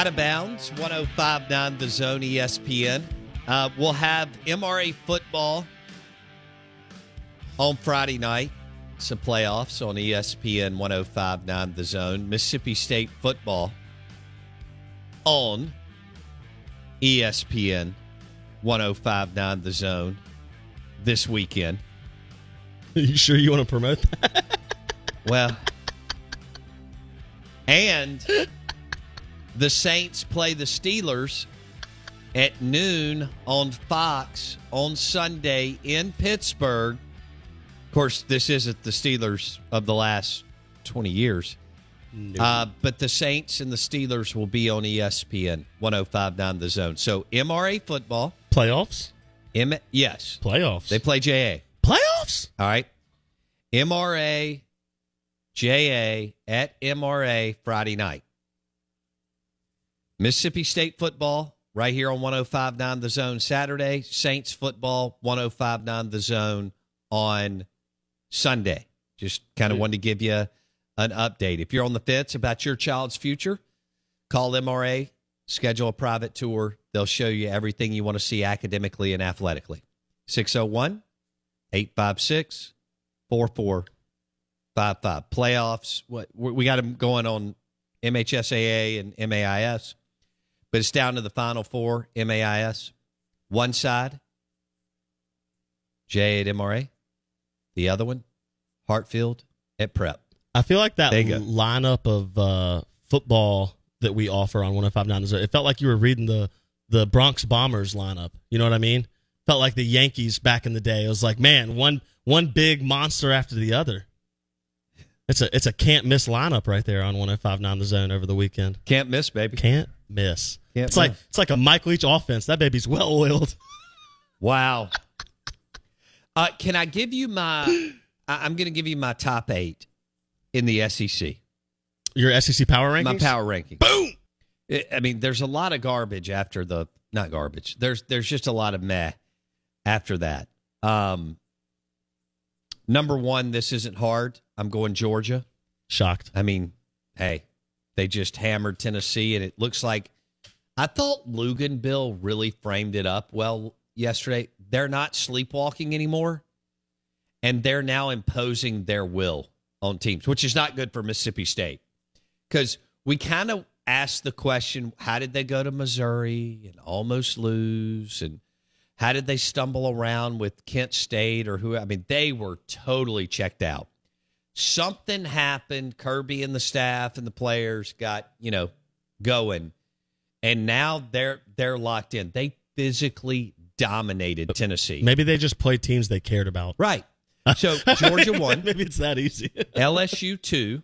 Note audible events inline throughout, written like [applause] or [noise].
Out of bounds, 1059 The Zone ESPN. Uh, we'll have MRA football on Friday night. Some playoffs on ESPN 1059 The Zone. Mississippi State football on ESPN 1059 The Zone this weekend. Are [laughs] you sure you want to promote that? Well, and [laughs] the Saints play the Steelers at noon on Fox on Sunday in Pittsburgh. Of course, this isn't the Steelers of the last 20 years. Uh, but the Saints and the Steelers will be on ESPN 1059 The Zone. So MRA football. Playoffs? M- yes. Playoffs. They play JA. Playoffs? All right. MRA, JA at MRA Friday night. Mississippi State football right here on 1059 The Zone Saturday. Saints football 1059 The Zone on Sunday. Just kind of wanted to give you an update. If you're on the fence about your child's future, call MRA, schedule a private tour. They'll show you everything you want to see academically and athletically. 601 856 4455. Playoffs. What we we got them going on MHSAA and MAIS, but it's down to the final four MAIS. One side, J at MRA. The other one, Hartfield at Prep. I feel like that lineup of uh, football that we offer on 1059 is it felt like you were reading the the Bronx Bombers lineup. You know what I mean? Felt like the Yankees back in the day. It was like, man, one one big monster after the other. It's a it's a can't miss lineup right there on 1059 the zone over the weekend. Can't miss, baby. Can't miss. Can't it's like it's like a Mike Leach offense. That baby's well oiled. Wow. Uh, can I give you my? I- I'm going to give you my top eight in the SEC. Your SEC power rankings. My power ranking. Boom. I mean, there's a lot of garbage after the not garbage. There's there's just a lot of meh after that. Um, number one, this isn't hard. I'm going Georgia. Shocked. I mean, hey, they just hammered Tennessee, and it looks like I thought Luganville really framed it up well yesterday. They're not sleepwalking anymore, and they're now imposing their will on teams, which is not good for Mississippi State because we kind of asked the question how did they go to Missouri and almost lose? And how did they stumble around with Kent State or who? I mean, they were totally checked out. Something happened. Kirby and the staff and the players got, you know, going. And now they're they're locked in. They physically dominated Tennessee. Maybe they just played teams they cared about. Right. So [laughs] Georgia won. [laughs] Maybe it's that easy. [laughs] LSU two.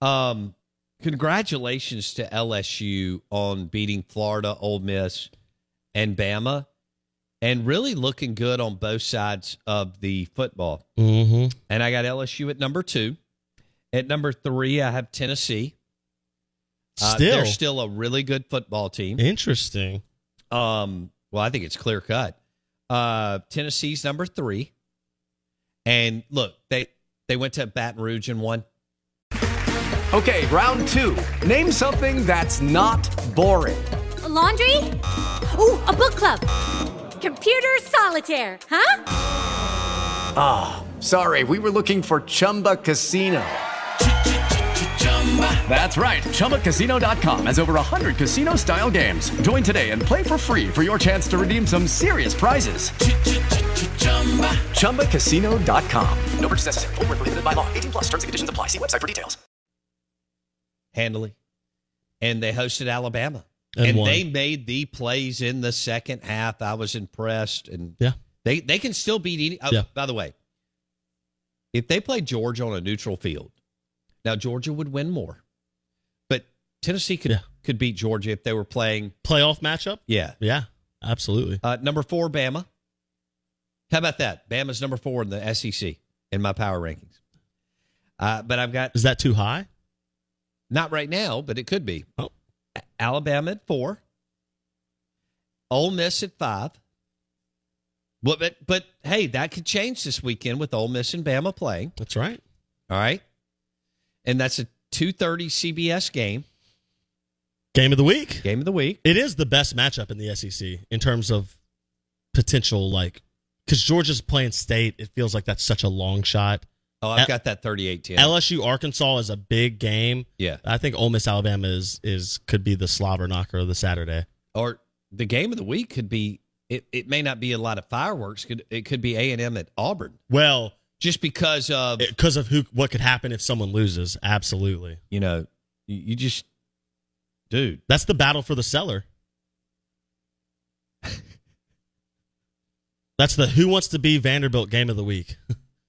Um, congratulations to LSU on beating Florida, Ole Miss, and Bama, and really looking good on both sides of the football. mm-hmm. And I got LSU at number two. At number three, I have Tennessee. Uh, Still. they're still a really good football team. Interesting. Um, well, I think it's clear cut. Uh, Tennessee's number three, and look, they they went to Baton Rouge and won. Okay, round two. Name something that's not boring. A laundry? Ooh, a book club. Computer solitaire, huh? Ah, sorry, we were looking for Chumba Casino. That's right. ChumbaCasino.com has over 100 casino style games. Join today and play for free for your chance to redeem some serious prizes. ChumbaCasino.com. No purchase necessary. Void where prohibited by law. 18 plus terms and conditions apply. See website for details. handily, and they hosted Alabama, And and, they made the plays in the second half. I was impressed, and Yeah. they they can still beat any. Oh, Yeah. By the way, if they play Georgia on a neutral field, now Georgia would win more, but Tennessee could Yeah. could beat Georgia if they were playing. Playoff matchup? Yeah, Yeah, absolutely. uh, number four, Bama. How about that? Bama's number four in the SEC in my power rankings. Uh, but I've got Is that too high? Not right now, but it could be. Oh. Alabama at four. Ole Miss at five. But, but but hey, that could change this weekend with Ole Miss and Bama playing. That's right. All right, and that's a two thirty CBS game, Game of the week. game of the week. It is the best matchup in the SEC in terms of potential, like, because Georgia's playing state. It feels like that's such a long shot. Oh, I've L- got that 38-10. LSU Arkansas is a big game. yeah, I think Ole Miss Alabama is is could be the slobber knocker of the Saturday. or the game of the week could be. It, it may not be a lot of fireworks. Could it could be A and M at Auburn Well, just because of because of who what could happen if someone loses. Absolutely, you know you, you just dude that's the battle for the cellar. [laughs] That's the who wants to be Vanderbilt game of the week.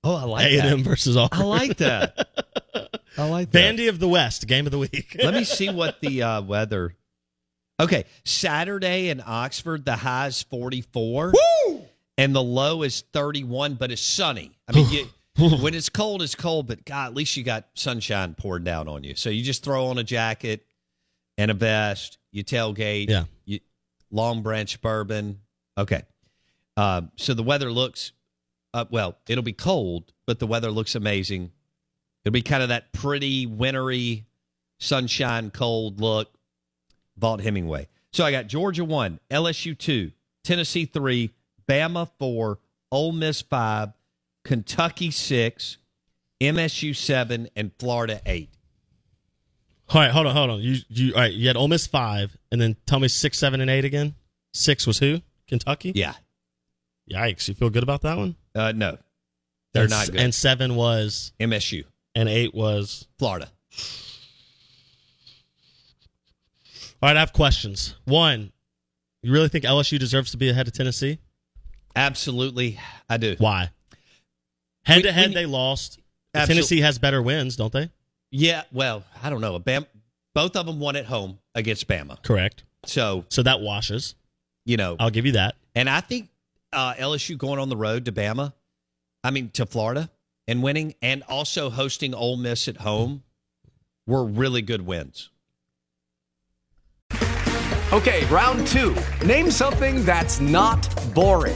oh I like A and that M versus Auburn. I like that. [laughs] I like that. Vandy of the West game of the week. Let me see [laughs] what the uh, weather. Okay, Saturday in Oxford, the high is 44. Woo! And the low is 31, but it's sunny. I mean, you, [sighs] when it's cold, it's cold, but God, at least you got sunshine pouring down on you. So you just throw on a jacket and a vest, you tailgate, Yeah. you, Longbranch bourbon. Okay. Uh, so the weather looks, uh, well, it'll be cold, but the weather looks amazing. It'll be kind of that pretty wintry, sunshine, cold look. Vaught Hemingway. So I got Georgia one, LSU two, Tennessee three, Bama four, Ole Miss five, Kentucky six, MSU seven, and Florida eight. All right, hold on, hold on. You you all right? You had Ole Miss five, and then tell me six, seven, and eight again. Six was who? Kentucky. Yeah. Yikes! You feel good about that one? Uh, no, they're and, not good. And seven was, MSU, and eight was. Florida. All right, I have questions. One, you really think LSU deserves to be ahead of Tennessee? Absolutely, I do. Why? Head to head, when- they lost. Absol- Tennessee has better wins, don't they? Yeah, well, I don't know. Bam, both of them won at home against Bama. Correct. So, So that washes. you know, I'll give you that. and I think uh, LSU going on the road to Bama, I mean, to Florida and winning, and also hosting Ole Miss at home were really good wins. Okay, round two. Name something that's not boring.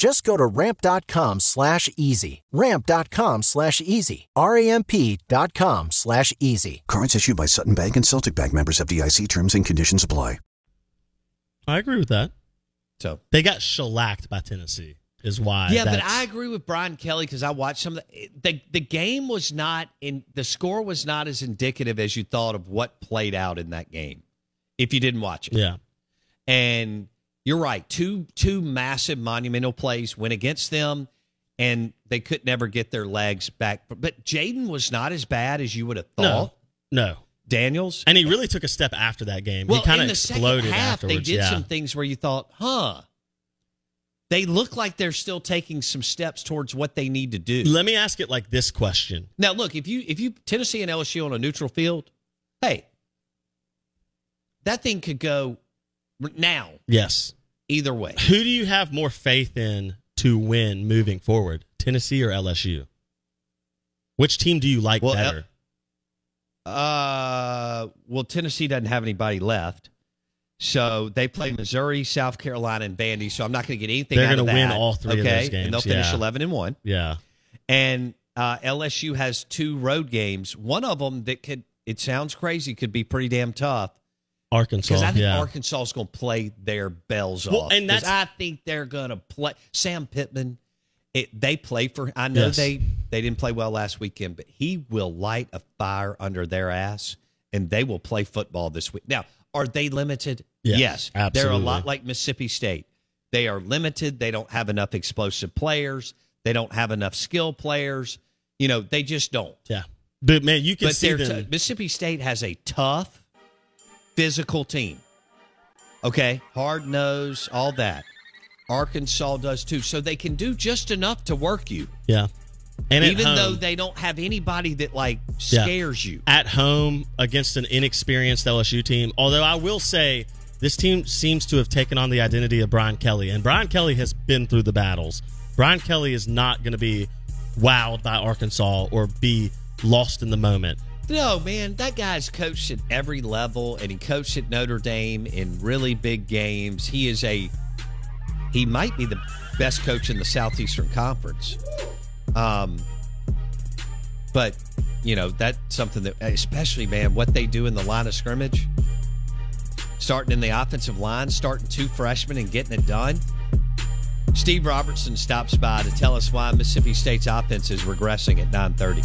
Just go to ramp.com slash easy. Ramp.com slash easy. R-A-M-P dot com slash easy. Cards issued by Sutton Bank and Celtic Bank members FDIC terms and conditions apply. I agree with that. So They got shellacked by Tennessee, is why. yeah, but I agree with Brian Kelly because I watched some of the, the the game was not in the score was not as indicative as you thought of what played out in that game if you didn't watch it. Yeah. And you're right, two two massive monumental plays went against them, and they could never get their legs back. But Jayden was not as bad as you would have thought. No. No. Daniels, And he really took a step after that game. well, he kind in of exploded second half, afterwards. they did yeah. some things where you thought, huh. They look like they're still taking some steps towards what they need to do. Let me ask it like this question. Now, look, if you if you Tennessee and LSU on a neutral field, hey, that thing could go now Yes. either way. Who do you have more faith in to win moving forward? Tennessee or LSU? Which team do you like Well, better? Uh, well, Tennessee doesn't have anybody left, so they play Missouri, South Carolina, and Vandy. So I'm not going to get anything. They're out of gonna win all three of okay? those games, and they'll finish yeah. 11 and one. yeah. And uh, LSU has two road games. One of them that could, it sounds crazy, could be pretty damn tough. Arkansas. Because I think yeah. Arkansas is going to play their bells Well, off. And that's- I think they're going to play. Sam Pittman, it, they play for. I know Yes. they they didn't play well last weekend, but he will light a fire under their ass, and they will play football this week. Now, are they limited? Yes, yes, they're a lot like Mississippi State. They are limited. They don't have enough explosive players. They don't have enough skill players. You know, they just don't. Yeah. But man, you can But see them. t- Mississippi State has a tough, physical team. Okay, hard nose, all that. Arkansas does too, so they can do just enough to work you, yeah. And even home- though they don't have anybody that like Yeah. scares you. at home against an inexperienced LSU team. Although I will say this team seems to have taken on the identity of Brian Kelly, and Brian Kelly has been through the battles. Brian Kelly is not going to be wowed by Arkansas or be lost in the moment. No, man, that guy's coached at every level, and he coached at Notre Dame in really big games. He is a, he might be the best coach in the Southeastern Conference. Um, but you know that's something that, especially man, what they do in the line of scrimmage, starting in the offensive line, starting two freshmen and getting it done. Steve Robertson stops by to tell us why Mississippi State's offense is regressing at 9:30.